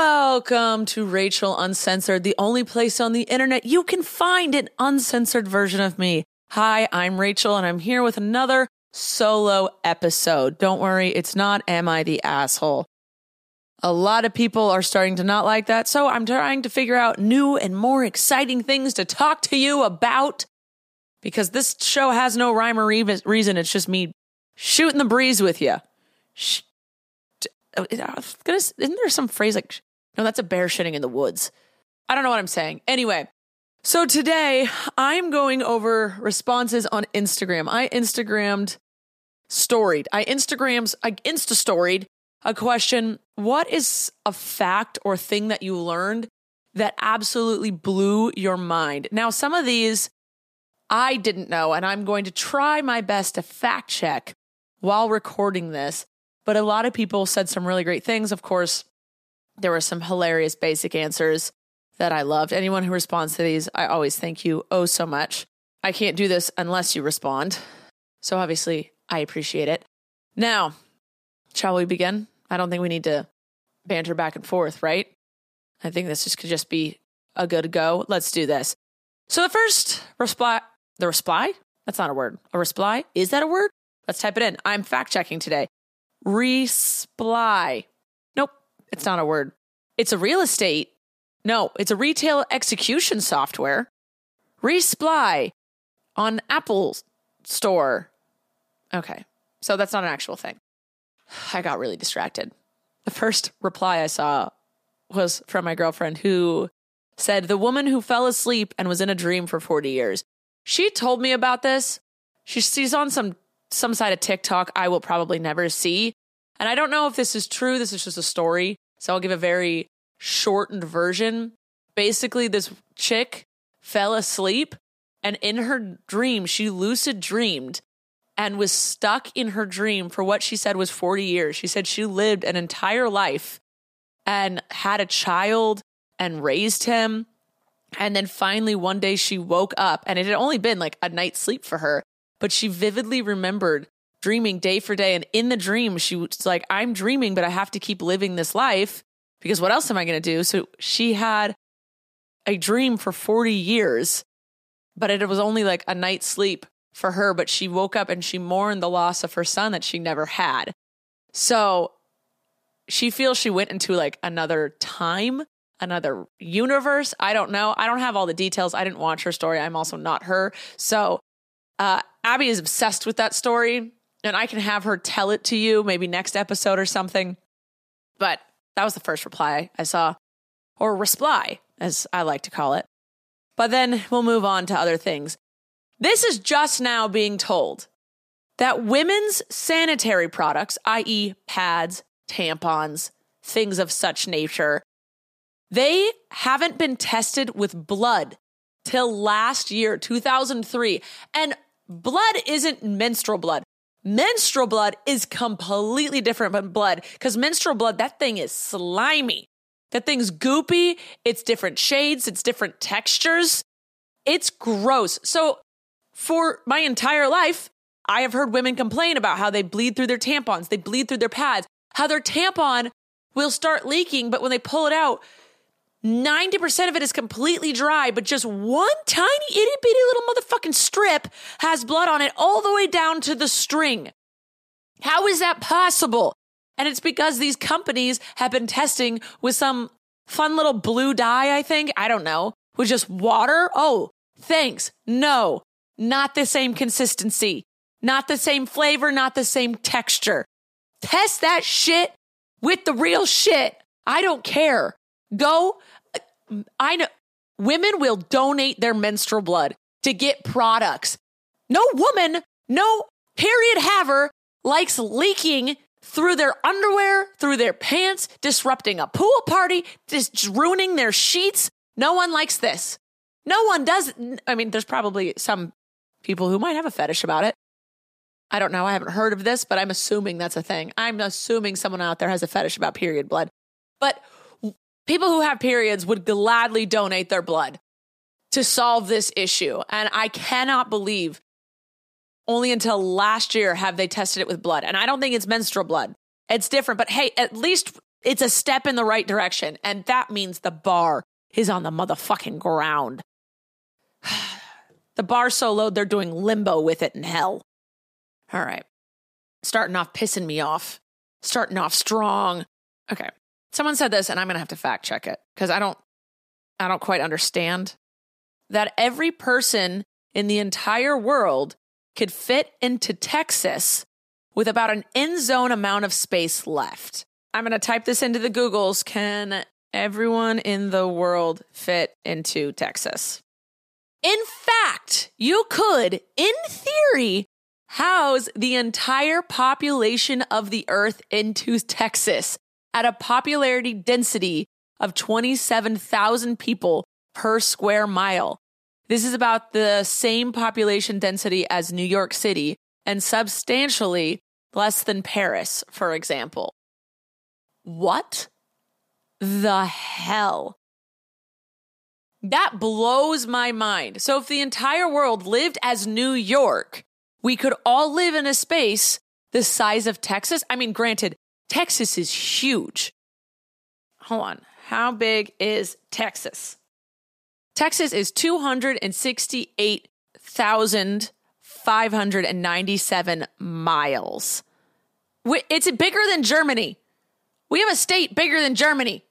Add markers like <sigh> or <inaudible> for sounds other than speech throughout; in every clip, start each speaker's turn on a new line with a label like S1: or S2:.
S1: Welcome to Rachel Uncensored, the only place on the internet you can find an uncensored version of me. Hi, I'm Rachel, and I'm here with another solo episode. Don't worry, it's not Am I the Asshole? A lot of people are starting to not like that, so I'm trying to figure out new and more exciting things to talk to you about because this show has no rhyme or reason. It's just me shooting the breeze with you. Sh- uh, isn't there some phrase like no, that's a bear shitting in the woods. I don't know what I'm saying. Anyway, so today I'm going over responses on Instagram. I Instagrammed storied. I Instagrams I Insta storied a question. What is a fact or thing that you learned that absolutely blew your mind? Now, some of these I didn't know, and I'm going to try my best to fact check while recording this. But a lot of people said some really great things. Of course, there were some hilarious basic answers that I loved. Anyone who responds to these, I always thank you oh so much. I can't do this unless you respond. So obviously, I appreciate it. Now, shall we begin? I don't think we need to banter back and forth, right? I think this just could just be a good go. Let's do this. So the first reply, the reply? That's not a word. A reply? Is that a word? Let's type it in. I'm fact checking today. Resply. It's not a word. It's a real estate. No, it's a retail execution software. Resply on Apple Store. Okay. So that's not an actual thing. <sighs> I got really distracted. The first reply I saw was from my girlfriend who said, The woman who fell asleep and was in a dream for 40 years. She told me about this. She, she's on some some side of TikTok I will probably never see. And I don't know if this is true. This is just a story. So I'll give a very shortened version. Basically, this chick fell asleep and in her dream, she lucid dreamed and was stuck in her dream for what she said was 40 years. She said she lived an entire life and had a child and raised him. And then finally, one day she woke up and it had only been like a night's sleep for her, but she vividly remembered dreaming day for day. And in the dream, she was like, I'm dreaming, but I have to keep living this life because what else am I going to do? So she had a dream for 40 years, but it was only like a night's sleep for her. But she woke up and she mourned the loss of her son that she never had. So she feels she went into like another time, another universe. I don't know. I don't have all the details. I didn't watch her story. I'm also not her. So uh, Abby is obsessed with that story and I can have her tell it to you maybe next episode or something. But that was the first reply I saw, or reply, as I like to call it. But then we'll move on to other things. This is just now being told that women's sanitary products, i.e., pads, tampons, things of such nature, they haven't been tested with blood till last year, 2003. And blood isn't menstrual blood. Menstrual blood is completely different from blood because menstrual blood, that thing is slimy. That thing's goopy. It's different shades, it's different textures. It's gross. So for my entire life, I have heard women complain about how they bleed through their tampons, they bleed through their pads, how their tampon will start leaking, but when they pull it out, 90% of it is completely dry, but just one tiny itty bitty little motherfucking strip has blood on it all the way down to the string. How is that possible? And it's because these companies have been testing with some fun little blue dye, I think. I don't know. With just water. Oh, thanks. No, not the same consistency, not the same flavor, not the same texture. Test that shit with the real shit. I don't care. Go. I know women will donate their menstrual blood to get products. No woman, no period haver likes leaking through their underwear, through their pants, disrupting a pool party, just ruining their sheets. No one likes this. No one does. I mean, there's probably some people who might have a fetish about it. I don't know. I haven't heard of this, but I'm assuming that's a thing. I'm assuming someone out there has a fetish about period blood. But people who have periods would gladly donate their blood to solve this issue. And I cannot believe only until last year have they tested it with blood. And I don't think it's menstrual blood. It's different, but hey, at least it's a step in the right direction. And that means the bar is on the motherfucking ground. <sighs> the bar so low, they're doing limbo with it in hell. All right. Starting off pissing me off. Starting off strong. Okay. Someone said this and I'm going to have to fact check it because I don't I don't quite understand that every person in the entire world could fit into Texas with about an end zone amount of space left. I'm going to type this into the Googles. Can everyone in the world fit into Texas? In fact, you could, in theory, house the entire population of the earth into Texas at a popularity density of 27,000 people per square mile. This is about the same population density as New York City and substantially less than Paris, for example. What the hell? That blows my mind. So, if the entire world lived as New York, we could all live in a space the size of Texas. I mean, granted, Texas is huge. Hold on. How big is Texas? Texas is 268,597 miles. It's bigger than Germany. We have a state bigger than Germany.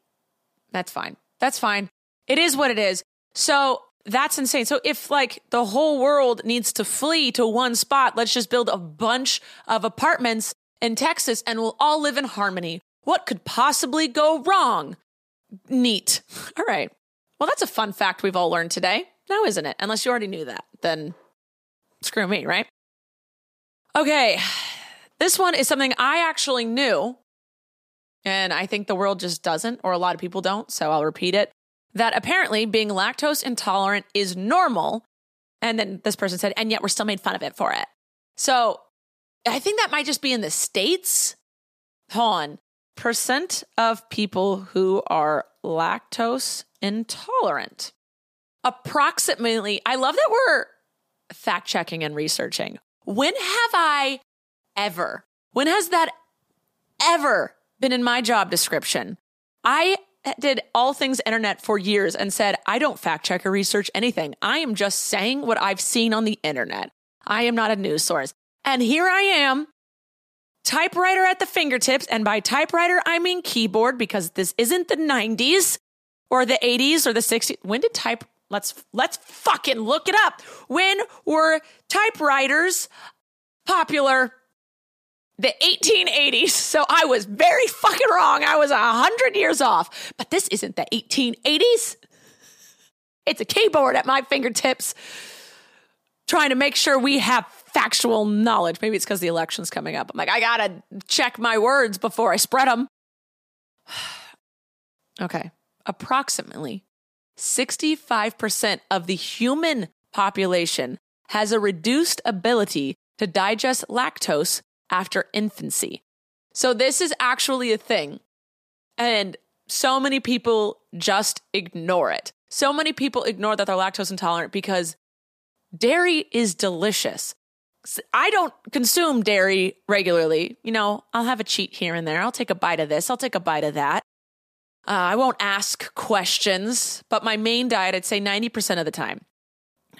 S1: That's fine. That's fine. It is what it is. So that's insane. So if like the whole world needs to flee to one spot, let's just build a bunch of apartments in Texas and we'll all live in harmony. What could possibly go wrong? Neat. <laughs> All right. Well, that's a fun fact we've all learned today. Now, isn't it? Unless you already knew that, then screw me, right? Okay. <sighs> This one is something I actually knew, and I think the world just doesn't, or a lot of people don't. So I'll repeat it that apparently being lactose intolerant is normal. And then this person said, and yet we're still made fun of it for it. So I think that might just be in the States. Hold on. Percent of people who are lactose intolerant. Approximately, I love that we're fact checking and researching. When have I ever, when has that ever been in my job description? I did all things internet for years and said, I don't fact check or research anything. I am just saying what I've seen on the internet. I am not a news source. And here I am, typewriter at the fingertips. And by typewriter, I mean keyboard because this isn't the 90s or the 80s or the 60s. When did type let's let's fucking look it up. When were typewriters popular? The 1880s. So I was very fucking wrong. I was a hundred years off. But this isn't the 1880s. It's a keyboard at my fingertips, trying to make sure we have factual knowledge. Maybe it's because the election's coming up. I'm like, I gotta check my words before I spread them. <sighs> okay approximately 65% of the human population has a reduced ability to digest lactose after infancy. So, this is actually a thing. And so many people just ignore it. So many people ignore that they're lactose intolerant because dairy is delicious. I don't consume dairy regularly. You know, I'll have a cheat here and there. I'll take a bite of this, I'll take a bite of that. Uh, I won't ask questions, but my main diet, I'd say 90% of the time,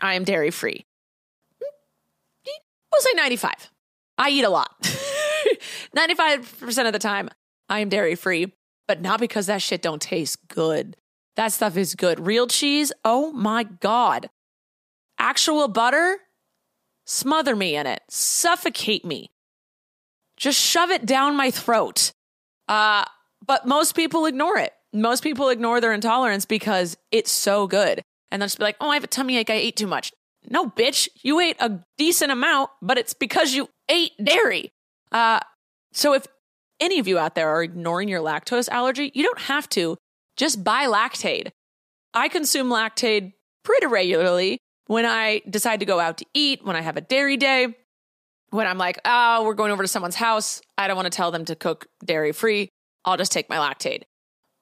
S1: I am dairy free. We'll say 95. I eat a lot. <laughs> 95% of the time, I am dairy free, but not because that shit don't taste good. That stuff is good. Real cheese, oh my God. Actual butter, smother me in it, suffocate me, just shove it down my throat. Uh, but most people ignore it. Most people ignore their intolerance because it's so good. And they'll just be like, oh, I have a tummy ache. I ate too much. No, bitch, you ate a decent amount, but it's because you ate dairy. Uh, so if any of you out there are ignoring your lactose allergy, you don't have to. Just buy Lactaid. I consume Lactaid pretty regularly when I decide to go out to eat, when I have a dairy day, when I'm like, oh, we're going over to someone's house. I don't want to tell them to cook dairy free. I'll just take my Lactaid.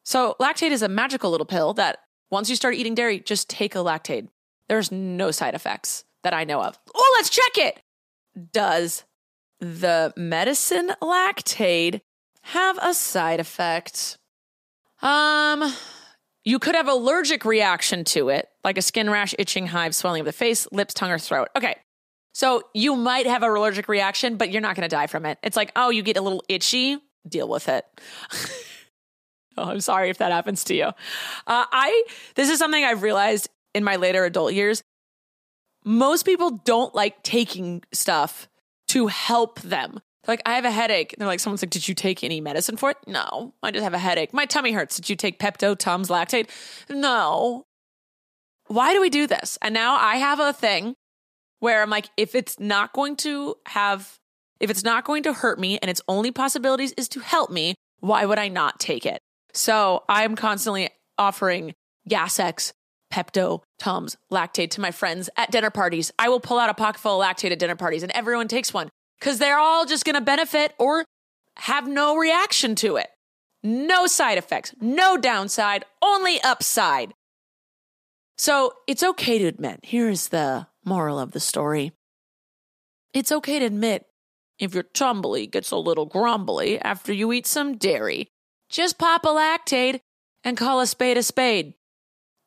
S1: So, Lactaid is a magical little pill that once you start eating dairy, just take a Lactaid. There's no side effects that I know of. Oh, let's check it. Does the medicine Lactaid have a side effect? Um, you could have allergic reaction to it, like a skin rash, itching, hives, swelling of the face, lips, tongue, or throat. Okay. So you might have a allergic reaction, but you're not going to die from it. It's like, oh, you get a little itchy, deal with it. <laughs> oh, I'm sorry if that happens to you. Uh, I this is something I've realized in my later adult years. Most people don't like taking stuff to help them. Like, I have a headache. And They're like, someone's like, did you take any medicine for it? No, I just have a headache. My tummy hurts. Did you take Pepto, Tums, Lactaid? No. Why do we do this? And now I have a thing where I'm like, if it's not going to have, if it's not going to hurt me and its only possibilities is to help me, why would I not take it? So I'm constantly offering Gas X, Pepto, Tums, Lactaid to my friends at dinner parties. I will pull out a pocket full of Lactaid at dinner parties and everyone takes one because they're all just going to benefit or have no reaction to it. No side effects, no downside, only upside. So it's okay to admit here's the moral of the story. It's okay to admit if your tumbly gets a little grumbly after you eat some dairy. Just pop a Lactaid and call a spade a spade.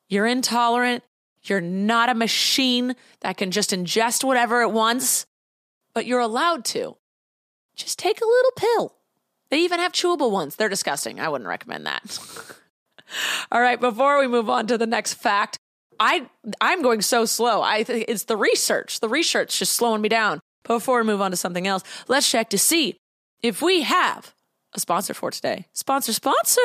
S1: You're intolerant. You're not a machine that can just ingest whatever it wants but you're allowed to. Just take a little pill. They even have chewable ones. They're disgusting. I wouldn't recommend that. <laughs> All right, before we move on to the next fact, I I'm going so slow. I think it's the research. The research just slowing me down. Before we move on to something else, let's check to see if we have a sponsor for today. Sponsor, sponsor.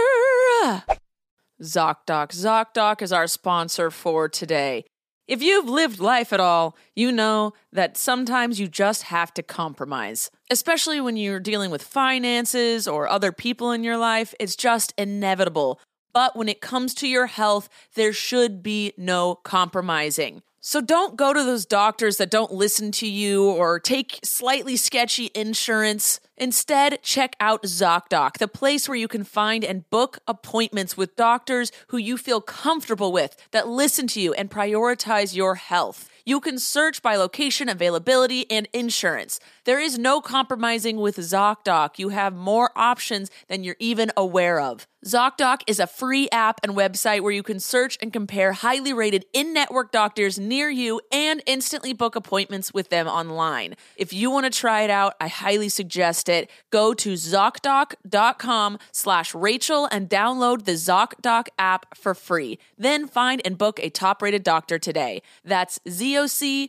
S1: ZocDoc. ZocDoc is our sponsor for today. If you've lived life at all, you know that sometimes you just have to compromise. Especially when you're dealing with finances or other people in your life, it's just inevitable. But when it comes to your health, there should be no compromising. So don't go to those doctors that don't listen to you or take slightly sketchy insurance. Instead, check out ZocDoc, the place where you can find and book appointments with doctors who you feel comfortable with, that listen to you and prioritize your health. You can search by location, availability, and insurance. There is no compromising with ZocDoc. You have more options than you're even aware of. ZocDoc is a free app and website where you can search and compare highly rated in network doctors near you and instantly book appointments with them online. If you want to try it out, I highly suggest it. Go to ZocDoc.com slash Rachel and download the ZocDoc app for free. Then find and book a top rated doctor today. That's ZocDoc.com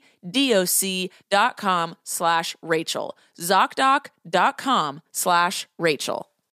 S1: slash Rachel. ZocDoc.com slash Rachel.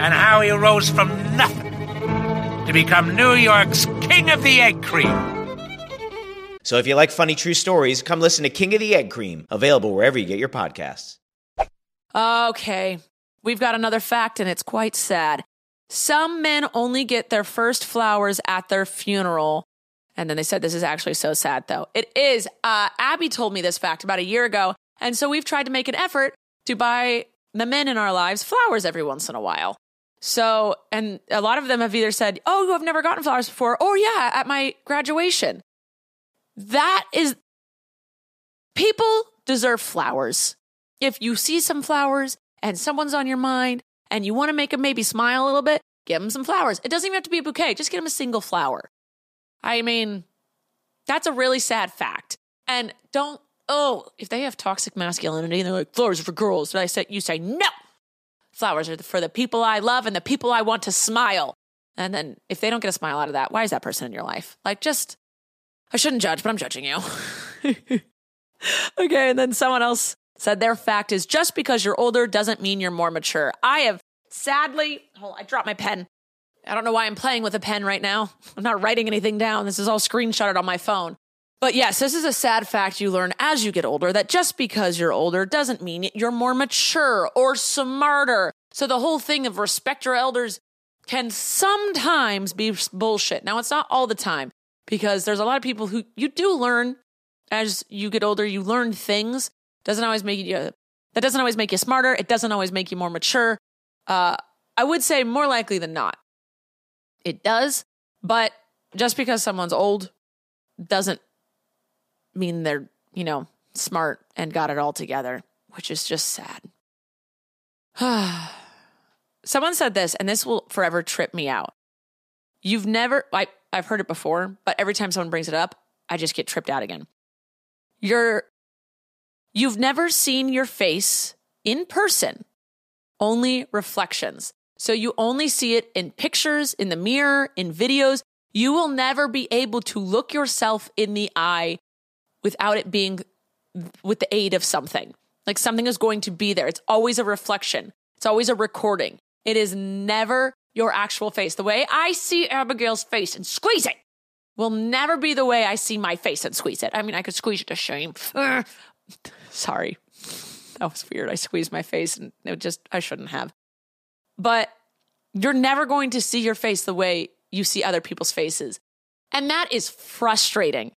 S2: and how he rose from nothing to become New York's King of the Egg Cream.
S3: So if you like funny true stories, come listen to King of the Egg Cream, available wherever you get your podcasts.
S1: Okay, we've got another fact, and it's quite sad. Some men only get their first flowers at their funeral. And then they said this is actually so sad, though. It is. Uh, Abby told me this fact about a year ago. And so we've tried to make an effort to buy the men in our lives flowers every once in a while. So, and a lot of them have either said, Oh, have never gotten flowers before. Oh, yeah, at my graduation. That is, people deserve flowers. If you see some flowers and someone's on your mind and you want to make them maybe smile a little bit, give them some flowers. It doesn't even have to be a bouquet, just get them a single flower. I mean, that's a really sad fact. And don't, oh, if they have toxic masculinity and they're like, flowers are for girls, I say, you say, no, flowers are for the people I love and the people I want to smile. And then if they don't get a smile out of that, why is that person in your life? Like, just, I shouldn't judge, but I'm judging you. <laughs> okay. And then someone else said their fact is just because you're older doesn't mean you're more mature. I have sadly, hold I dropped my pen. I don't know why I'm playing with a pen right now. I'm not writing anything down. This is all screenshotted on my phone. But yes, this is a sad fact you learn as you get older that just because you're older doesn't mean you're more mature or smarter. So the whole thing of respect your elders can sometimes be bullshit. Now, it's not all the time because there's a lot of people who you do learn as you get older, you learn things. Doesn't always make you that doesn't always make you smarter. It doesn't always make you more mature. Uh, I would say more likely than not, it does. But just because someone's old doesn't mean they're you know smart and got it all together, which is just sad. <sighs> Someone said this, and this will forever trip me out. You've never, I, I've heard it before, but every time someone brings it up, I just get tripped out again. You're, you've never seen your face in person, only reflections. So you only see it in pictures, in the mirror, in videos. You will never be able to look yourself in the eye without it being with the aid of something. Like something is going to be there. It's always a reflection, it's always a recording. It is never your actual face. The way I see Abigail's face and squeeze it will never be the way I see my face and squeeze it. I mean, I could squeeze it to shame. Sorry. That was weird. I squeezed my face and it just, I shouldn't have. But you're never going to see your face the way you see other people's faces. And that is frustrating.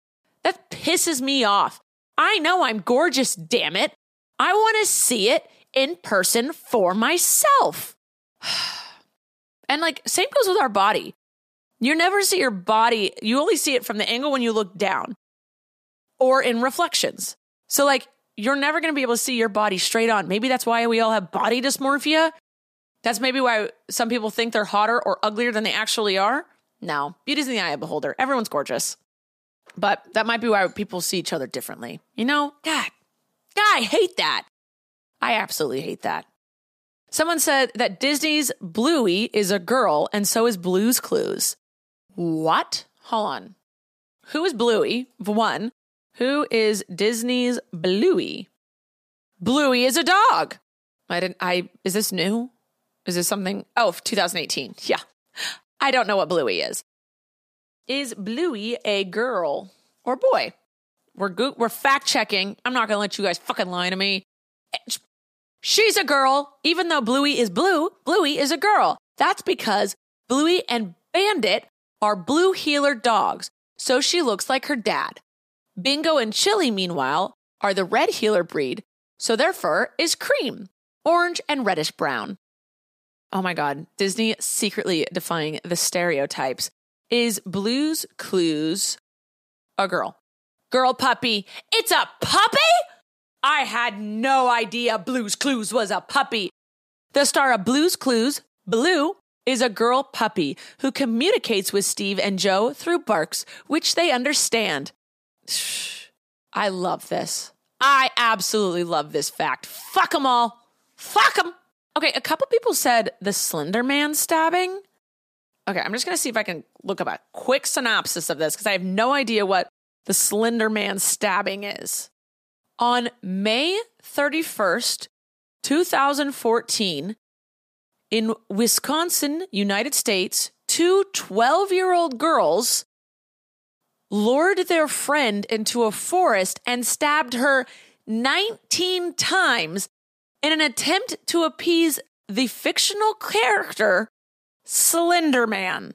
S1: That pisses me off. I know I'm gorgeous, damn it. I want to see it in person for myself. <sighs> and like, same goes with our body. You never see your body, you only see it from the angle when you look down or in reflections. So, like, you're never going to be able to see your body straight on. Maybe that's why we all have body dysmorphia. That's maybe why some people think they're hotter or uglier than they actually are. No, beauty's in the eye of the beholder. Everyone's gorgeous. But that might be why people see each other differently. You know, God, God, I hate that. I absolutely hate that. Someone said that Disney's Bluey is a girl and so is Blue's Clues. What? Hold on. Who is Bluey? One. Who is Disney's Bluey? Bluey is a dog. I didn't, I, is this new? Is this something? Oh, 2018. Yeah. I don't know what Bluey is. Is Bluey a girl or boy? We're go- we're fact checking. I'm not going to let you guys fucking lie to me. She's a girl, even though Bluey is blue. Bluey is a girl. That's because Bluey and Bandit are blue heeler dogs, so she looks like her dad. Bingo and Chili, meanwhile, are the red heeler breed, so their fur is cream, orange and reddish brown. Oh my God, Disney secretly defying the stereotypes. Is Blue's Clues a girl? Girl puppy. It's a puppy? I had no idea Blue's Clues was a puppy. The star of Blue's Clues, Blue, is a girl puppy who communicates with Steve and Joe through barks, which they understand. <sighs> I love this. I absolutely love this fact. Fuck them all. Fuck them. Okay, a couple people said the Slender Man stabbing. Okay, I'm just going to see if I can look up a quick synopsis of this because I have no idea what the Slender Man stabbing is. On May 31st, 2014, in Wisconsin, United States, two 12 year old girls lured their friend into a forest and stabbed her 19 times in an attempt to appease the fictional character Slender Man.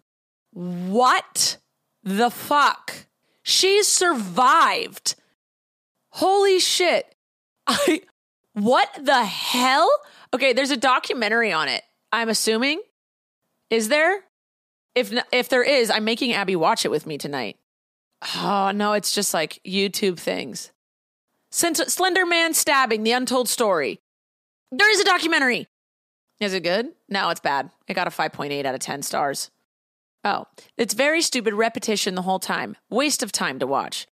S1: What the fuck? She survived. Holy shit. I what the hell? Okay, there's a documentary on it. I'm assuming. Is there? If if there is, I'm making Abby watch it with me tonight. Oh, no, it's just like YouTube things. Slender Man stabbing, the untold story. There is a documentary. Is it good? No, it's bad. It got a 5.8 out of 10 stars. Oh, it's very stupid repetition the whole time. Waste of time to watch.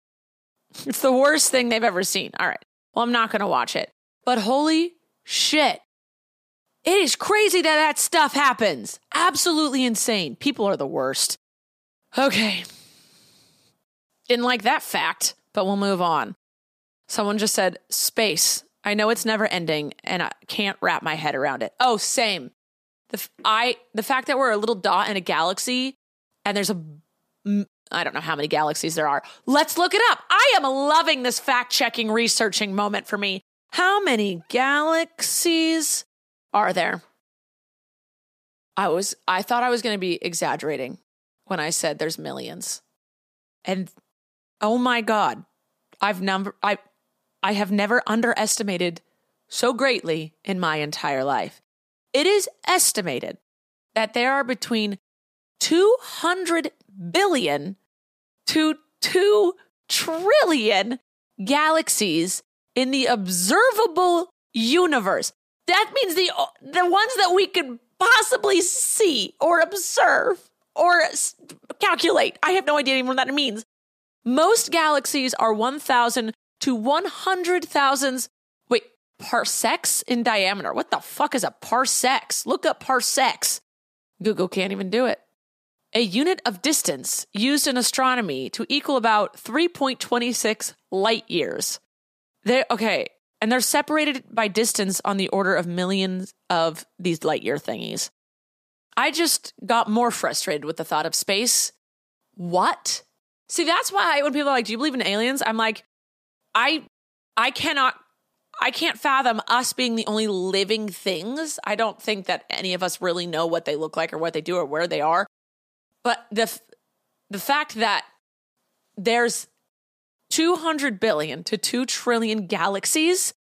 S1: It's the worst thing they've ever seen. All right. Well, I'm not going to watch it. But holy shit. It is crazy that that stuff happens. Absolutely insane. People are the worst. Okay. Didn't like that fact, but we'll move on. Someone just said space. I know it's never ending and I can't wrap my head around it. Oh, same. The I the fact that we're a little dot in a galaxy and there's a I don't know how many galaxies there are. Let's look it up. I am loving this fact-checking researching moment for me. How many galaxies are there? I was I thought I was going to be exaggerating when I said there's millions. And oh my god, I've number I I have never underestimated so greatly in my entire life. It is estimated that there are between 200 billion to 2 trillion galaxies in the observable universe. That means the the ones that we could possibly see or observe or calculate. I have no idea even what that means. Most galaxies are 1,000 to 100,000 wait, parsecs in diameter. What the fuck is a parsecs? Look up parsecs. Google can't even do it. A unit of distance used in astronomy to equal about 3.26 light years. They okay, and they're separated by distance on the order of millions of these light year thingies. I just got more frustrated with the thought of space. What? See, that's why when people are like, "Do you believe in aliens?" I'm like, I I cannot I can't fathom us being the only living things. I don't think that any of us really know what they look like or what they do or where they are. But the the fact that there's 200 billion to 2 trillion galaxies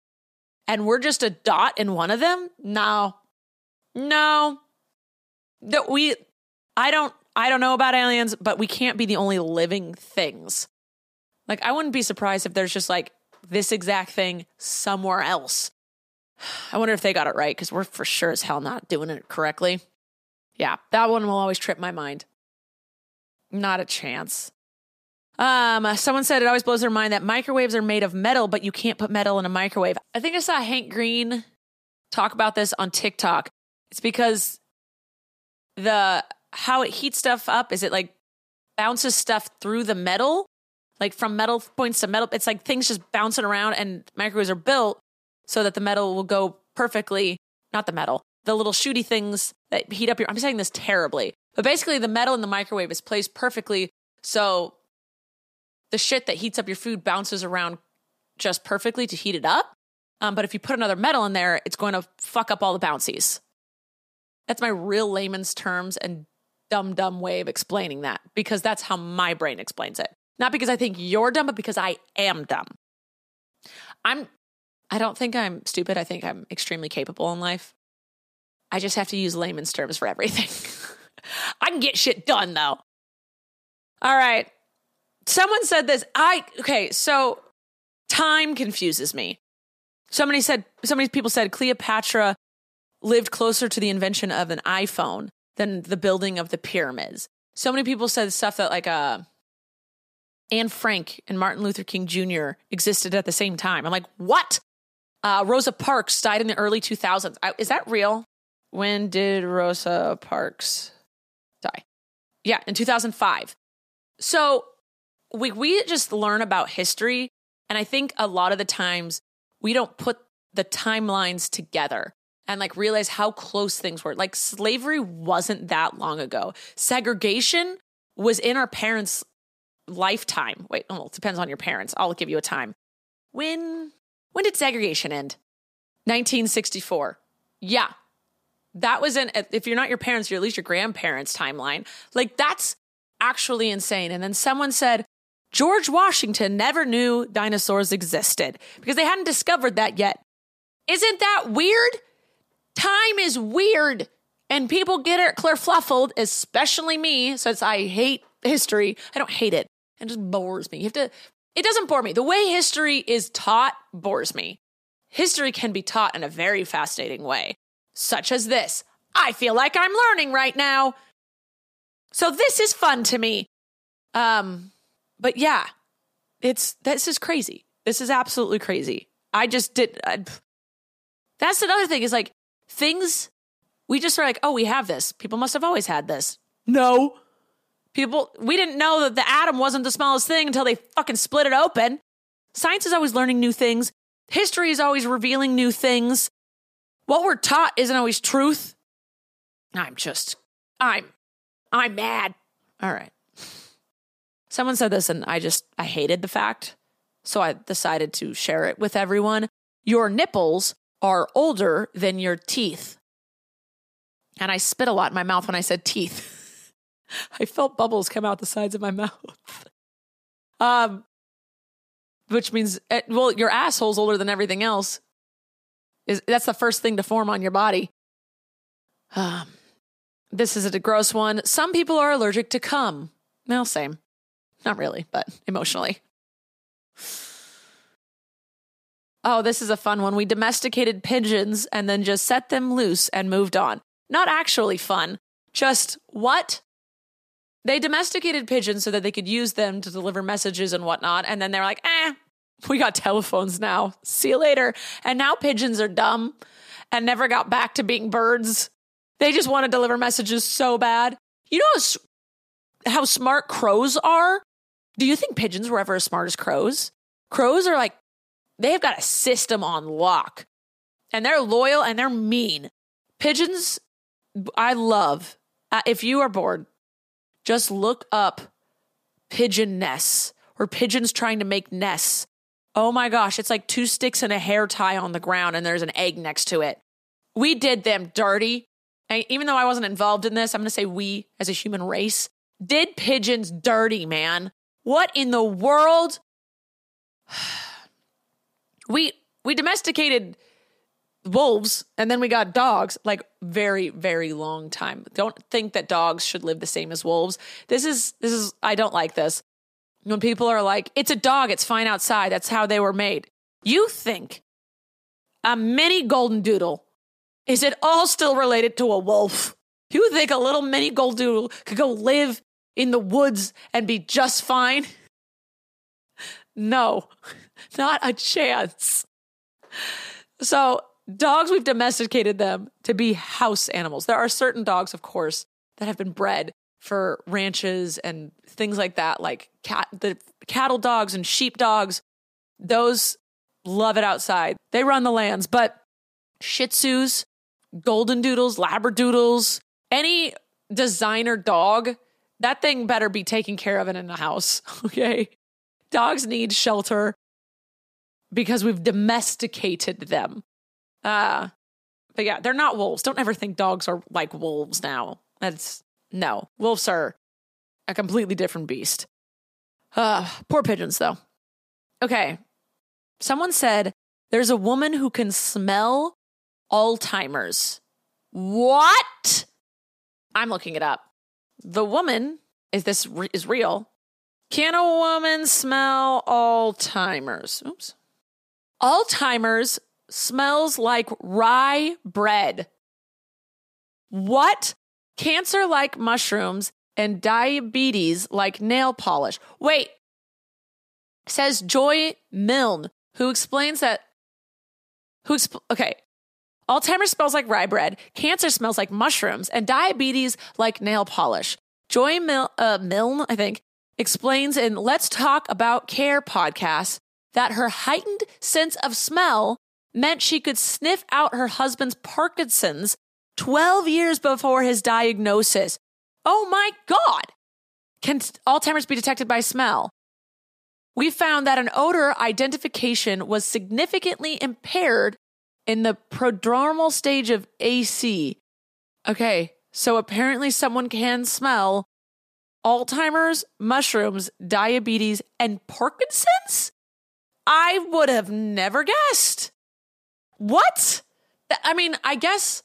S1: and we're just a dot in one of them? No. No. That we I don't I don't know about aliens, but we can't be the only living things. Like, I wouldn't be surprised if there's just like this exact thing somewhere else. <sighs> I wonder if they got it right because we're for sure as hell not doing it correctly. Yeah, that one will always trip my mind. Not a chance. Um, someone said it always blows their mind that microwaves are made of metal, but you can't put metal in a microwave. I think I saw Hank Green talk about this on TikTok. It's because the how it heats stuff up is it like bounces stuff through the metal like from metal points to metal. It's like things just bouncing around, and microwaves are built so that the metal will go perfectly. Not the metal, the little shooty things that heat up your. I'm saying this terribly, but basically, the metal in the microwave is placed perfectly so the shit that heats up your food bounces around just perfectly to heat it up. Um, but if you put another metal in there, it's going to fuck up all the bouncies. That's my real layman's terms and dumb, dumb way of explaining that because that's how my brain explains it. Not because I think you're dumb, but because I am dumb. I'm I don't think I'm stupid. I think I'm extremely capable in life. I just have to use layman's terms for everything. <laughs> I can get shit done though. All right. Someone said this. I okay, so time confuses me. Somebody said so many people said Cleopatra lived closer to the invention of an iPhone than the building of the pyramids. So many people said stuff that like uh Anne Frank and Martin Luther King Jr. existed at the same time. I'm like, what? Uh, Rosa Parks died in the early 2000s. I, is that real? When did Rosa Parks die? Yeah, in 2005. So we we just learn about history, and I think a lot of the times we don't put the timelines together and like realize how close things were. Like slavery wasn't that long ago. Segregation was in our parents' lifetime. Wait, oh, it depends on your parents. I'll give you a time. When when did segregation end? 1964. Yeah. That was in if you're not your parents, you're at least your grandparents' timeline. Like that's actually insane. And then someone said George Washington never knew dinosaurs existed because they hadn't discovered that yet. Isn't that weird? Time is weird. And people get it fluffled, especially me, since I hate history. I don't hate it. It just bores me. You have to, it doesn't bore me. The way history is taught bores me. History can be taught in a very fascinating way, such as this. I feel like I'm learning right now. So this is fun to me. Um, but yeah, it's this is crazy. This is absolutely crazy. I just did. I, that's another thing is like things we just are like, oh, we have this. People must have always had this. No. People, we didn't know that the atom wasn't the smallest thing until they fucking split it open. Science is always learning new things. History is always revealing new things. What we're taught isn't always truth. I'm just, I'm, I'm mad. All right. Someone said this and I just, I hated the fact. So I decided to share it with everyone. Your nipples are older than your teeth. And I spit a lot in my mouth when I said teeth. <laughs> I felt bubbles come out the sides of my <laughs> mouth. Um, which means, eh, well, your asshole's older than everything else. Is that's the first thing to form on your body. Um, this is a gross one. Some people are allergic to cum. Well, same. Not really, but emotionally. Oh, this is a fun one. We domesticated pigeons and then just set them loose and moved on. Not actually fun. Just what? They domesticated pigeons so that they could use them to deliver messages and whatnot. And then they're like, eh, we got telephones now. See you later. And now pigeons are dumb and never got back to being birds. They just want to deliver messages so bad. You know how, smart crows are? Do you think pigeons were ever as smart as crows? Crows are like, they've got a system on lock and they're loyal and they're mean. Pigeons, I love. Uh, if you are bored, just look up pigeon nests or pigeons trying to make nests. Oh my gosh, it's like two sticks and a hair tie on the ground and there's an egg next to it. We did them dirty. And even though I wasn't involved in this, I'm going to say we as a human race did pigeons dirty, man. What in the world? <sighs> we we domesticated wolves and then we got dogs like very very long time. Don't think that dogs should live the same as wolves. This is this is i don't like this. When people are like it's a dog it's fine outside that's how they were made. You think a mini golden doodle is it all still related to a wolf? You think a little mini golden doodle could go live in the woods and be just fine? <laughs> No, <laughs> not a chance. So, dogs, we've domesticated them to be house animals. There are certain dogs, of course, that have been bred for ranches and things like that, like cat, the cattle dogs and sheep dogs. Those love it outside. They run the lands, but Shih Tzus, Golden Doodles, Labradoodles, any designer dog that thing better be taken care of in the house. <laughs> Okay. Dogs need shelter because we've domesticated them. Uh, but yeah, they're not wolves. Don't ever think dogs are like wolves now. That's no. Wolves are a completely different beast. Uh, poor pigeons, though. Okay. Someone said there's a woman who can smell Alzheimer's. What? I'm looking it up the woman is this re- is real. Can a woman smell Alzheimer's? Oops. Alzheimer's smells like rye bread. What? cancer like mushrooms, and diabetes like nail polish. Wait, says Joy Milne, who explains that. Who exp- okay, Alzheimer's smells like rye bread, cancer smells like mushrooms, and diabetes like nail polish. Joy Mil- uh, Milne, I think, explains in Let's Talk About Care podcast that her heightened sense of smell meant she could sniff out her husband's Parkinson's 12 years before his diagnosis. Oh my God! Can Alzheimer's be detected by smell? We found that an odor identification was significantly impaired in the prodromal stage of AD. Okay, so apparently someone can smell Alzheimer's, mushrooms, diabetes, and Parkinson's? I would have never guessed. What? I mean, I guess,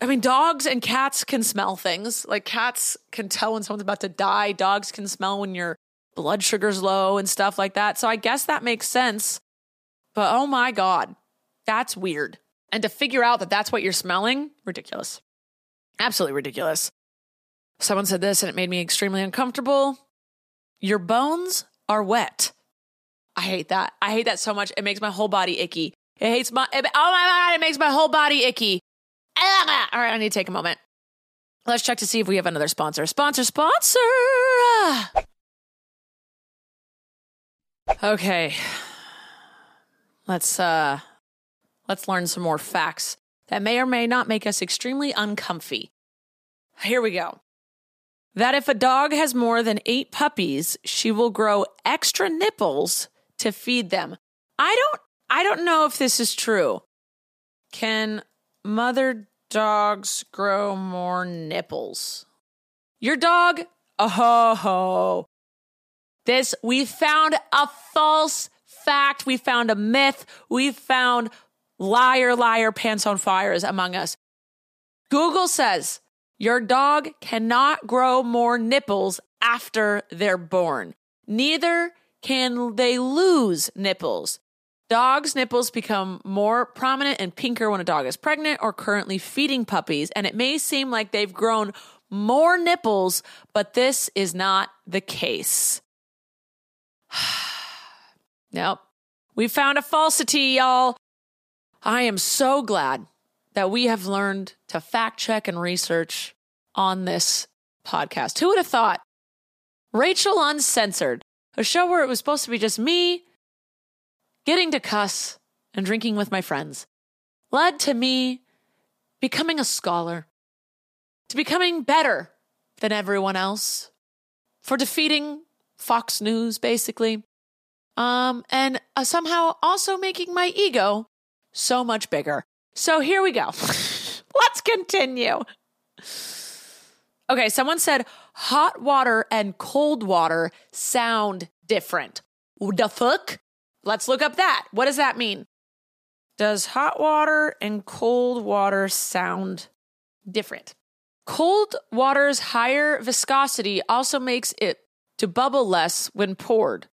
S1: I mean, dogs and cats can smell things. Like cats can tell when someone's about to die. Dogs can smell when your blood sugar's low and stuff like that. So I guess that makes sense. But oh my God, that's weird. And to figure out that that's what you're smelling, ridiculous. Absolutely ridiculous. Someone said this and it made me extremely uncomfortable. Your bones are wet. I hate that. I hate that so much. It makes my whole body icky. It hates my, it, oh my God, it makes my whole body icky. All right, I need to take a moment. Let's check to see if we have another sponsor. Sponsor, sponsor. Okay. Let's uh let's learn some more facts that may or may not make us extremely uncomfy. Here we go. That if a dog has more than 8 puppies, she will grow extra nipples to feed them. I don't I don't know if this is true. Can mother dogs grow more nipples? Your dog, oh ho. This we found a false fact. We found a myth. We found liar, liar, pants on fires among us. Google says your dog cannot grow more nipples after they're born. Neither can they lose nipples. Dogs' nipples become more prominent and pinker when a dog is pregnant or currently feeding puppies, and it may seem like they've grown more nipples, but this is not the case. <sighs> nope. We found a falsity, y'all. I am so glad that we have learned to fact check and research on this podcast. Who would have thought? Rachel Uncensored, a show where it was supposed to be just me getting to cuss and drinking with my friends, led to me becoming a scholar, to becoming better than everyone else, for defeating Fox News, basically. Um, and uh, somehow also making my ego so much bigger. So here we go. <laughs> Let's continue. Okay, someone said hot water and cold water sound different. The fuck? Let's look up that. What does that mean? Does hot water and cold water sound different? Cold water's higher viscosity also makes it to bubble less when poured.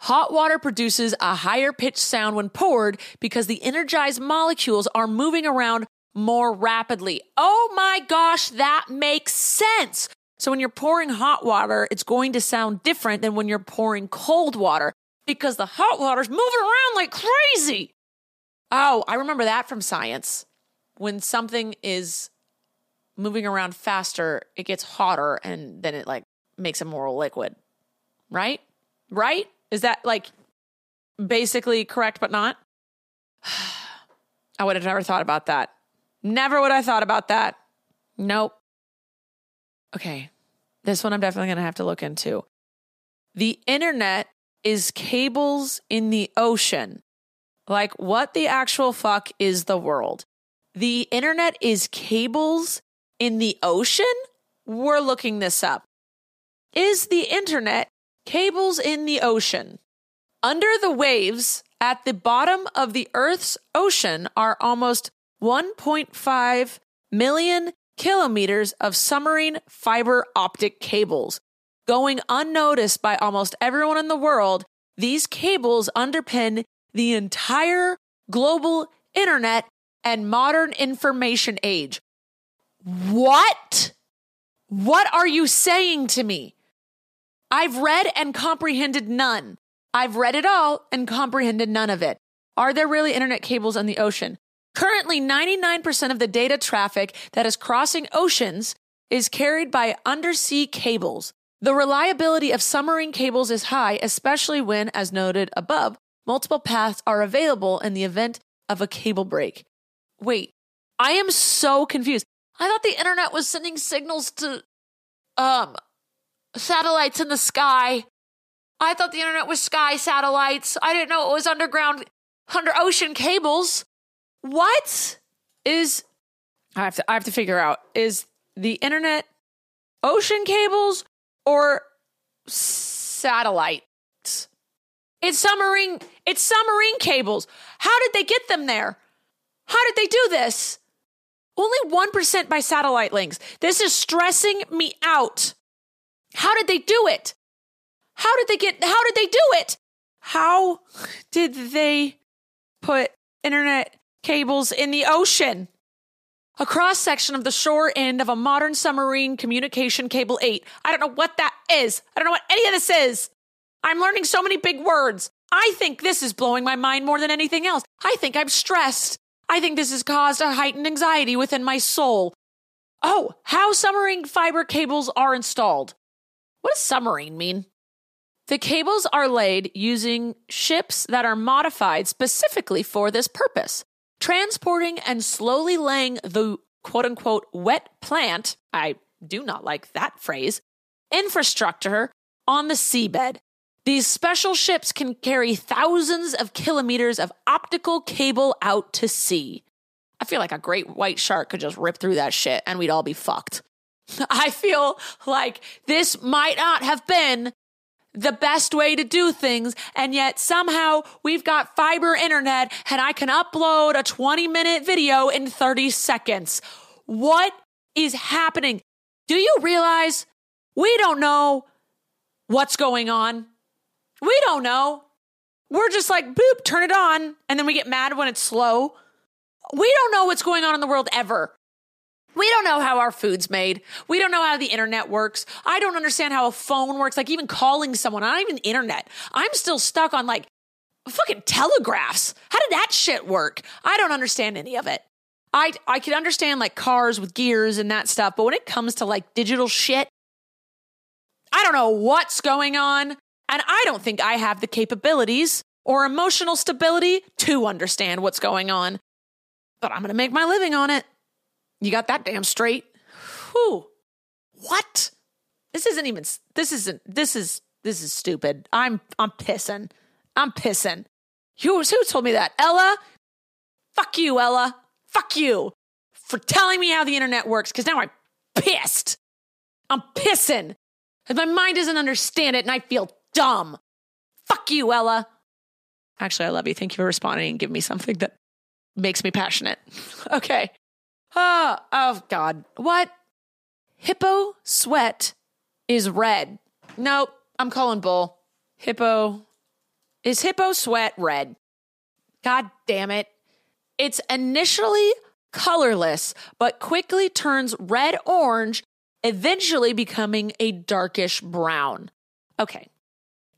S1: Hot water produces a higher pitched sound when poured because the energized molecules are moving around more rapidly. Oh my gosh, that makes sense. So when you're pouring hot water, it's going to sound different than when you're pouring cold water because the hot water's moving around like crazy. Oh, I remember that from science. When something is moving around faster, it gets hotter and then it like makes it more liquid. Right? Right? Is that like basically correct but not? <sighs> I would have never thought about that. Never would I thought about that. Nope. Okay. This one I'm definitely going to have to look into. The internet is cables in the ocean. Like, what the actual fuck is the world? The internet is cables in the ocean? We're looking this up. Is the internet cables in the ocean? Under the waves at the bottom of the Earth's ocean are almost 1.5 million kilometers of submarine fiber optic cables. Going unnoticed by almost everyone in the world, these cables underpin the entire global internet and modern information age. What? What are you saying to me? I've read and comprehended none. I've read it all and comprehended none of it. Are there really internet cables in the ocean? Currently, 99% of the data traffic that is crossing oceans is carried by undersea cables. The reliability of submarine cables is high, especially when, as noted above, multiple paths are available in the event of a cable break. Wait, I am so confused. I thought the internet was sending signals to um satellites in the sky. I thought the internet was sky satellites. I didn't know it was underground under ocean cables. What is I have to I have to figure out is the internet ocean cables or satellites? It's submarine it's submarine cables. How did they get them there? How did they do this? Only 1% by satellite links. This is stressing me out. How did they do it? How did they get how did they do it? How did they put internet cables in the ocean? A cross section of the shore end of a modern submarine communication cable 8. I don't know what that is. I don't know what any of this is. I'm learning so many big words. I think this is blowing my mind more than anything else. I think I'm stressed. I think this has caused a heightened anxiety within my soul. Oh, how submarine fiber cables are installed. What does submarine mean? The cables are laid using ships that are modified specifically for this purpose, transporting and slowly laying the quote unquote wet plant, I do not like that phrase, infrastructure on the seabed. These special ships can carry thousands of kilometers of optical cable out to sea. I feel like a great white shark could just rip through that shit and we'd all be fucked. <laughs> I feel like this might not have been the best way to do things. And yet somehow we've got fiber internet and I can upload a 20 minute video in 30 seconds. What is happening? Do you realize we don't know what's going on? We don't know. We're just like, boop, turn it on. And then we get mad when it's slow. We don't know what's going on in the world ever. We don't know how our food's made. We don't know how the internet works. I don't understand how a phone works. Like even calling someone, not even the internet. I'm still stuck on like fucking telegraphs. How did that shit work? I don't understand any of it. I I can understand like cars with gears and that stuff, but when it comes to like digital shit, I don't know what's going on, and I don't think I have the capabilities or emotional stability to understand what's going on. But I'm going to make my living on it. You got that damn straight. Whew. What? This isn't even this isn't this is this is stupid. I'm I'm pissing. I'm pissing. Who, who told me that? Ella? Fuck you, Ella. Fuck you for telling me how the internet works because now I'm pissed. I'm pissing. And my mind doesn't understand it and I feel dumb. Fuck you, Ella. Actually, I love you. Thank you for responding and giving me something that makes me passionate. <laughs> Okay. Oh, oh God. What? Hippo sweat is red. Nope. I'm calling bull. Hippo. Is hippo sweat red? God damn it. It's initially colorless, but quickly turns red orange, eventually becoming a darkish brown. Okay.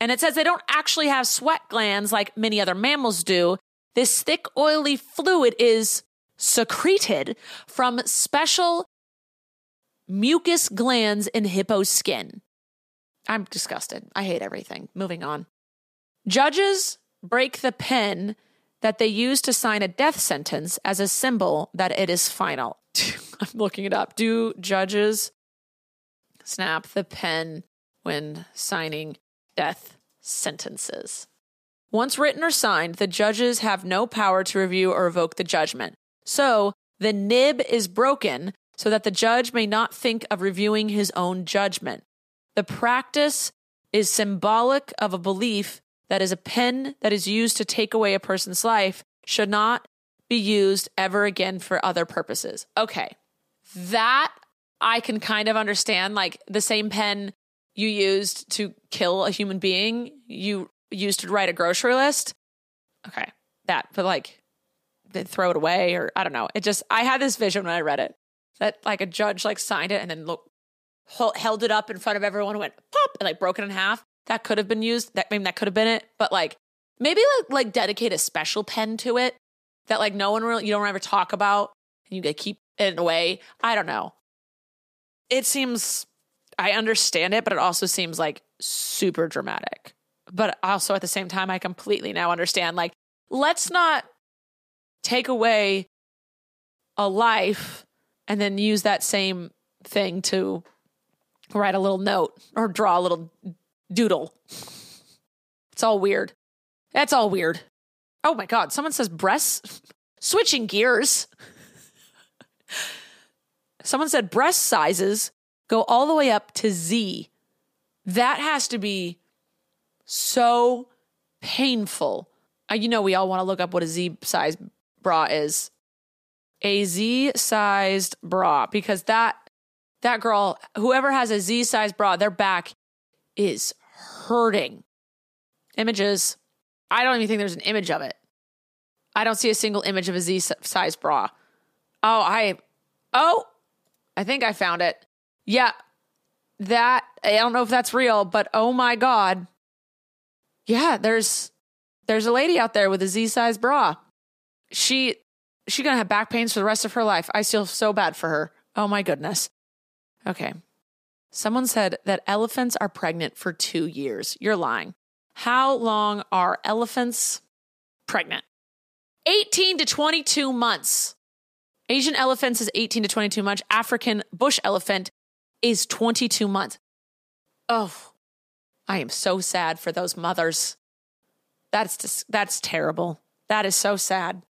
S1: And it says they don't actually have sweat glands like many other mammals do. This thick, oily fluid is secreted from special mucus glands in hippo skin. I'm disgusted. I hate everything. Moving on. Judges break the pen that they use to sign a death sentence as a symbol that it is final. <laughs> I'm looking it up. Do judges snap the pen when signing death sentences? Once written or signed, the judges have no power to review or revoke the judgment. So the nib is broken so that the judge may not think of reviewing his own judgment. The practice is symbolic of a belief that is a pen that is used to take away a person's life should not be used ever again for other purposes. Okay. That I can kind of understand. Like the same pen you used to kill a human being, you used to write a grocery list. Okay. That, but like throw it away or I don't know. It just I had this vision when I read it that like a judge like signed it and then look held it up in front of everyone, went pop, and like broke it in half. That could have been used. That I mean, that could have been it. But like, maybe like like dedicate a special pen to it that like no one really you don't ever talk about, and you get keep it away. I don't know. It seems I understand it, but it also seems like super dramatic. But also at the same time, I completely now understand. Like, let's not take away a life and then use that same thing to write a little note or draw a little doodle. It's all weird. That's all weird. Oh my God. Someone says breasts. Switching gears. Someone said breast sizes go all the way up to Z. That has to be so painful. Uh, you know, we all want to look up what a Z size bra is. A Z sized bra because that that girl, whoever has a Z sized bra, their back is hurting. Images. I don't even think there's an image of it. I don't see a single image of a Z sized bra. Oh, I Oh, I think I found it. Yeah. That I don't know if that's real, but oh my god. Yeah, there's there's a lady out there with a Z sized bra. She she gonna have back pains for the rest of her life. I feel so bad for her. Oh my goodness. Okay. Someone said that elephants are pregnant for two years. You're lying. How long are elephants pregnant? 18 to 22 months. Asian elephants is 18 to 22 months. African bush elephant is 22 months. Oh, I am so sad for those mothers. That's just, that's terrible. That is so sad.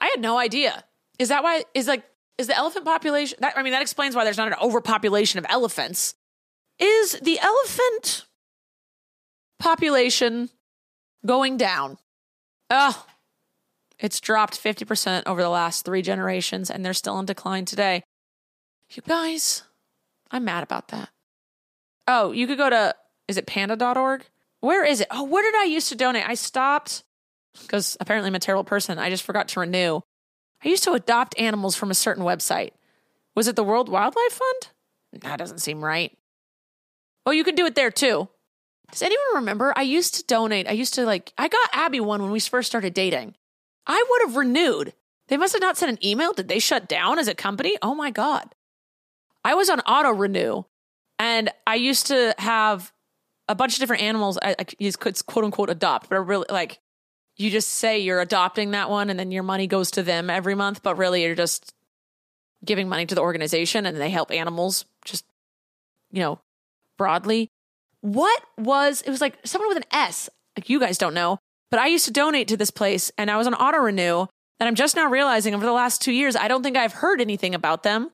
S1: I had no idea. Is that why is like is the elephant population that I mean that explains why there's not an overpopulation of elephants. Is the elephant population going down? Oh, it's dropped 50% over the last 3 generations and they're still in decline today. You guys, I'm mad about that. Oh, you could go to, is it panda.org? Where is it? Oh, where did I used to donate? I stopped because apparently I'm a terrible person. I just forgot to renew. I used to adopt animals from a certain website. Was it the World Wildlife Fund? That doesn't seem right. Oh, you can do it there too. Does anyone remember? I used to donate. I used to like, I got Abby one when we first started dating. I would have renewed. They must have not sent an email. Did they shut down as a company? Oh my God. I was on auto renew and I used to have a bunch of different animals. I, I could quote unquote adopt, but I really like you just say you're adopting that one and then your money goes to them every month, but really you're just giving money to the organization and they help animals just, you know, broadly. What was, it was like someone with an S, like you guys don't know, but I used to donate to this place and I was on auto renew. And I'm just now realizing over the last two years, I don't think I've heard anything about them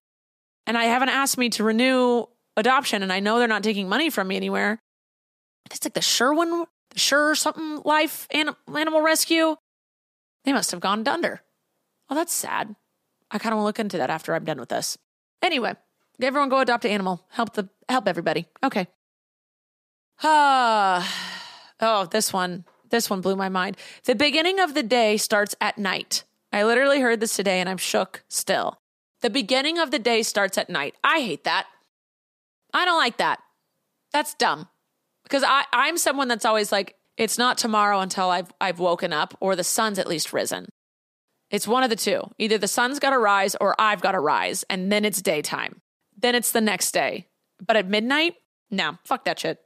S1: and I haven't asked me to renew adoption, and I know they're not taking money from me anywhere. It's like the Sherwin, Sure something life animal rescue. They must have gone under. Oh, that's sad. I kind of want to look into that after I'm done with this. Anyway, everyone go adopt an animal. Help the help everybody. Okay. Ah, oh, this one, this one blew my mind. The beginning of the day starts at night. I literally heard this today and I'm shook still. The beginning of the day starts at night. I hate that. I don't like that. That's dumb. Because I, I'm someone that's always like, it's not tomorrow until I've I've woken up or the sun's at least risen. It's one of the two. Either the sun's got to rise or I've got to rise, and then it's daytime. Then it's the next day. But at midnight, no, fuck that shit.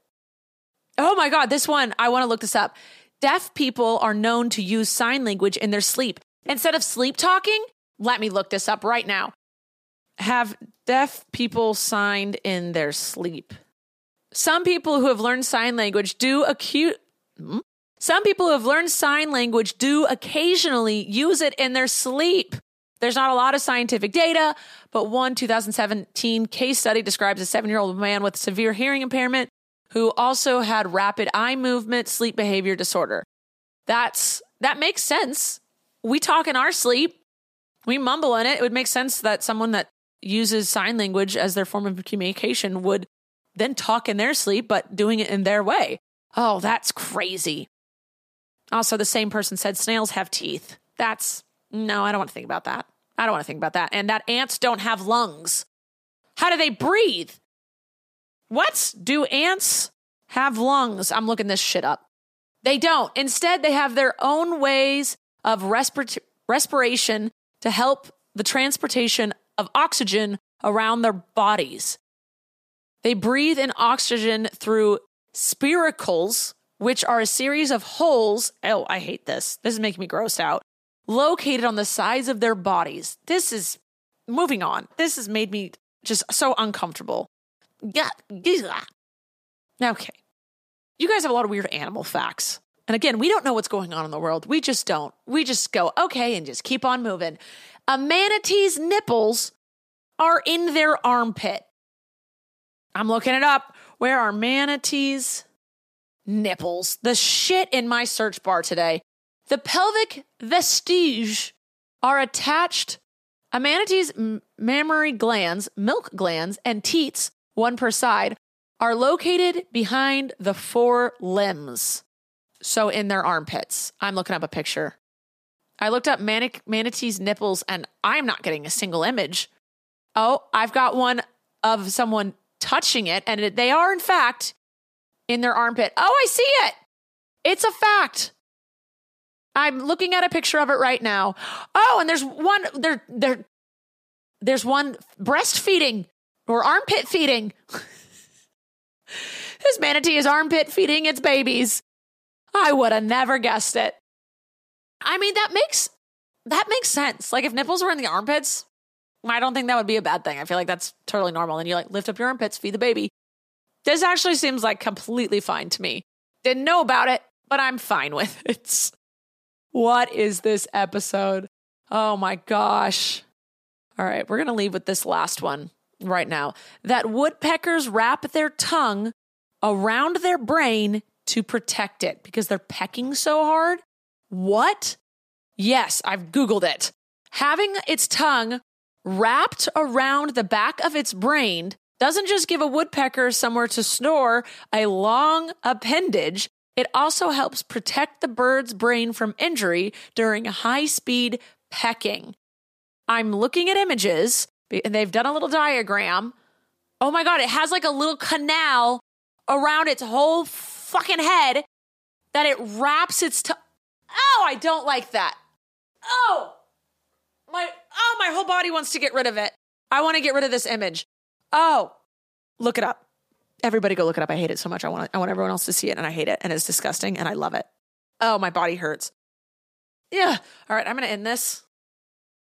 S1: Oh my god, this one I want to look this up. Deaf people are known to use sign language in their sleep instead of sleep talking. Let me look this up right now have deaf people signed in their sleep. Some people who have learned sign language do acute. Hmm? Some people who have learned sign language do occasionally use it in their sleep. There's not a lot of scientific data, but one 2017 case study describes a seven year old man with severe hearing impairment who also had rapid eye movement sleep behavior disorder. That's that makes sense. We talk in our sleep. We mumble in it. It would make sense that someone that uses sign language as their form of communication would then talk in their sleep, but doing it in their way. Oh, that's crazy. Also, the same person said snails have teeth. That's no, I don't want to think about that. I don't want to think about that. And that ants don't have lungs. How do they breathe? What? Do ants have lungs? I'm looking this shit up. They don't. Instead, they have their own ways of respir- respiration to help the transportation of oxygen around their bodies. They breathe in oxygen through spiracles, which are a series of holes. Oh, I hate this. This is making me grossed out. Located on the sides of their bodies. This is moving on. This has made me just so uncomfortable. Yeah. Okay. You guys have a lot of weird animal facts. And again, we don't know what's going on in the world. We just don't. We just go, okay, and just keep on moving. A manatee's nipples are in their armpit. I'm looking it up. Where are manatees' nipples? The shit in my search bar today. The pelvic vestige are attached. A manatee's mammary glands, milk glands, and teats, one per side, are located behind the four limbs. So in their armpits. I'm looking up a picture. I looked up manatee's nipples and I'm not getting a single image. Oh, I've got one of someone touching it, and they are, in fact, in their armpit. Oh, I see it. It's a fact. I'm looking at a picture of it right now. Oh, and there's one there there there's one breastfeeding or armpit feeding. <laughs> this manatee is armpit feeding its babies. I would have never guessed it. I mean, that makes that makes sense. Like if nipples were in the armpits, I don't think that would be a bad thing. I feel like that's totally normal. And you like lift up your armpits, feed the baby. This actually seems like completely fine to me. Didn't know about it, but I'm fine <laughs> with it. What is this episode? Oh my gosh. All right, we're going to leave with this last one right now. That woodpeckers wrap their tongue around their brain to protect it because they're pecking so hard. What? Yes, I've Googled it. Having its tongue wrapped around the back of its brain doesn't just give a woodpecker somewhere to snore a long appendage, it also helps protect the bird's brain from injury during high speed pecking. I'm looking at images and they've done a little diagram. Oh my God, it has like a little canal around its whole fucking head that it wraps its tongue. Oh, I don't like that. Oh, my oh, my whole body wants to get rid of it. I want to get rid of this image. Oh, look it up. Everybody go look it up. I hate it so much. I want I want everyone else to see it and I hate it and it's disgusting and I love it. Oh, my body hurts. Yeah. All right, I'm going to end this.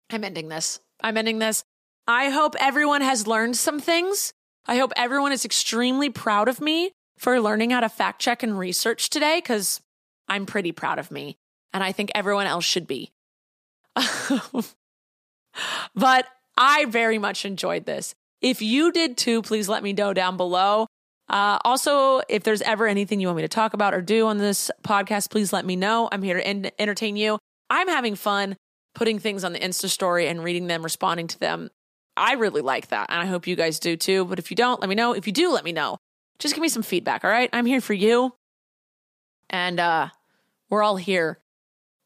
S1: I'm ending this. I'm ending this. I hope everyone has learned some things. I hope everyone is extremely proud of me for learning how to fact check and research today cuz I'm pretty proud of me and I think everyone else should be. <laughs> but I very much enjoyed this. If you did too, please let me know down below. Uh, also, if there's ever anything you want me to talk about or do on this podcast, please let me know. I'm here to en- entertain you. I'm having fun putting things on the Insta story and reading them, responding to them. I really like that. And I hope you guys do too. But if you don't, let me know. If you do, let me know. Just give me some feedback. All right. I'm here for you. And uh, we're all here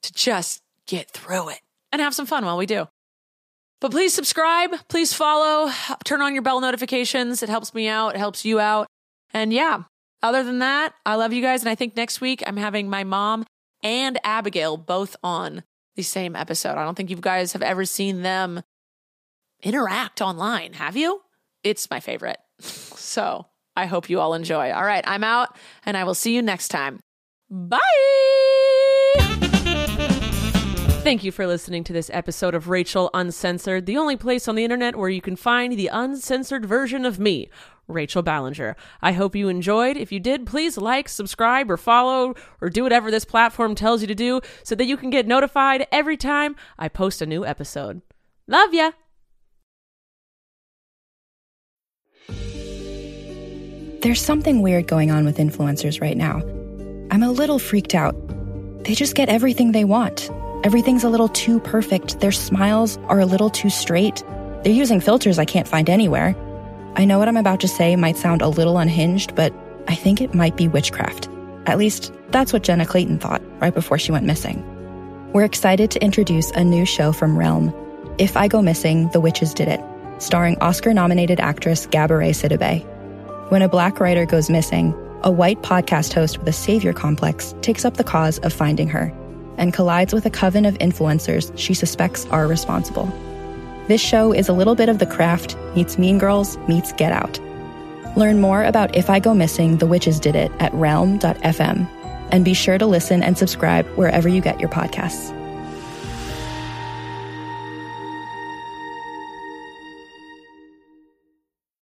S1: to just get through it and have some fun while we do. But please subscribe, please follow, turn on your bell notifications. It helps me out, it helps you out. And yeah, other than that, I love you guys. And I think next week I'm having my mom and Abigail both on the same episode. I don't think you guys have ever seen them interact online, have you? It's my favorite. <laughs> So I hope you all enjoy. All right, I'm out and I will see you next time. Bye. Thank you for listening to this episode of Rachel Uncensored, the only place on the internet where you can find the uncensored version of me, Rachel Ballinger. I hope you enjoyed. If you did, please like, subscribe, or follow, or do whatever this platform tells you to do so that you can get notified every time I post a new episode. Love ya!
S4: There's something weird going on with influencers right now. I'm a little freaked out. They just get everything they want. Everything's a little too perfect. Their smiles are a little too straight. They're using filters I can't find anywhere. I know what I'm about to say might sound a little unhinged, but I think it might be witchcraft. At least, that's what Jenna Clayton thought right before she went missing. We're excited to introduce a new show from Realm. If I Go Missing, The Witches Did It. starring Oscar nominated actress Gabourey Sidibe. When a black writer goes missing, a white podcast host with a savior complex takes up the cause of finding her and collides with a coven of influencers she suspects are responsible. This show is a little bit of The Craft meets Mean Girls meets Get Out. Learn more about If I Go Missing, The Witches Did It at realm.fm. And be sure to listen and subscribe wherever you get your podcasts.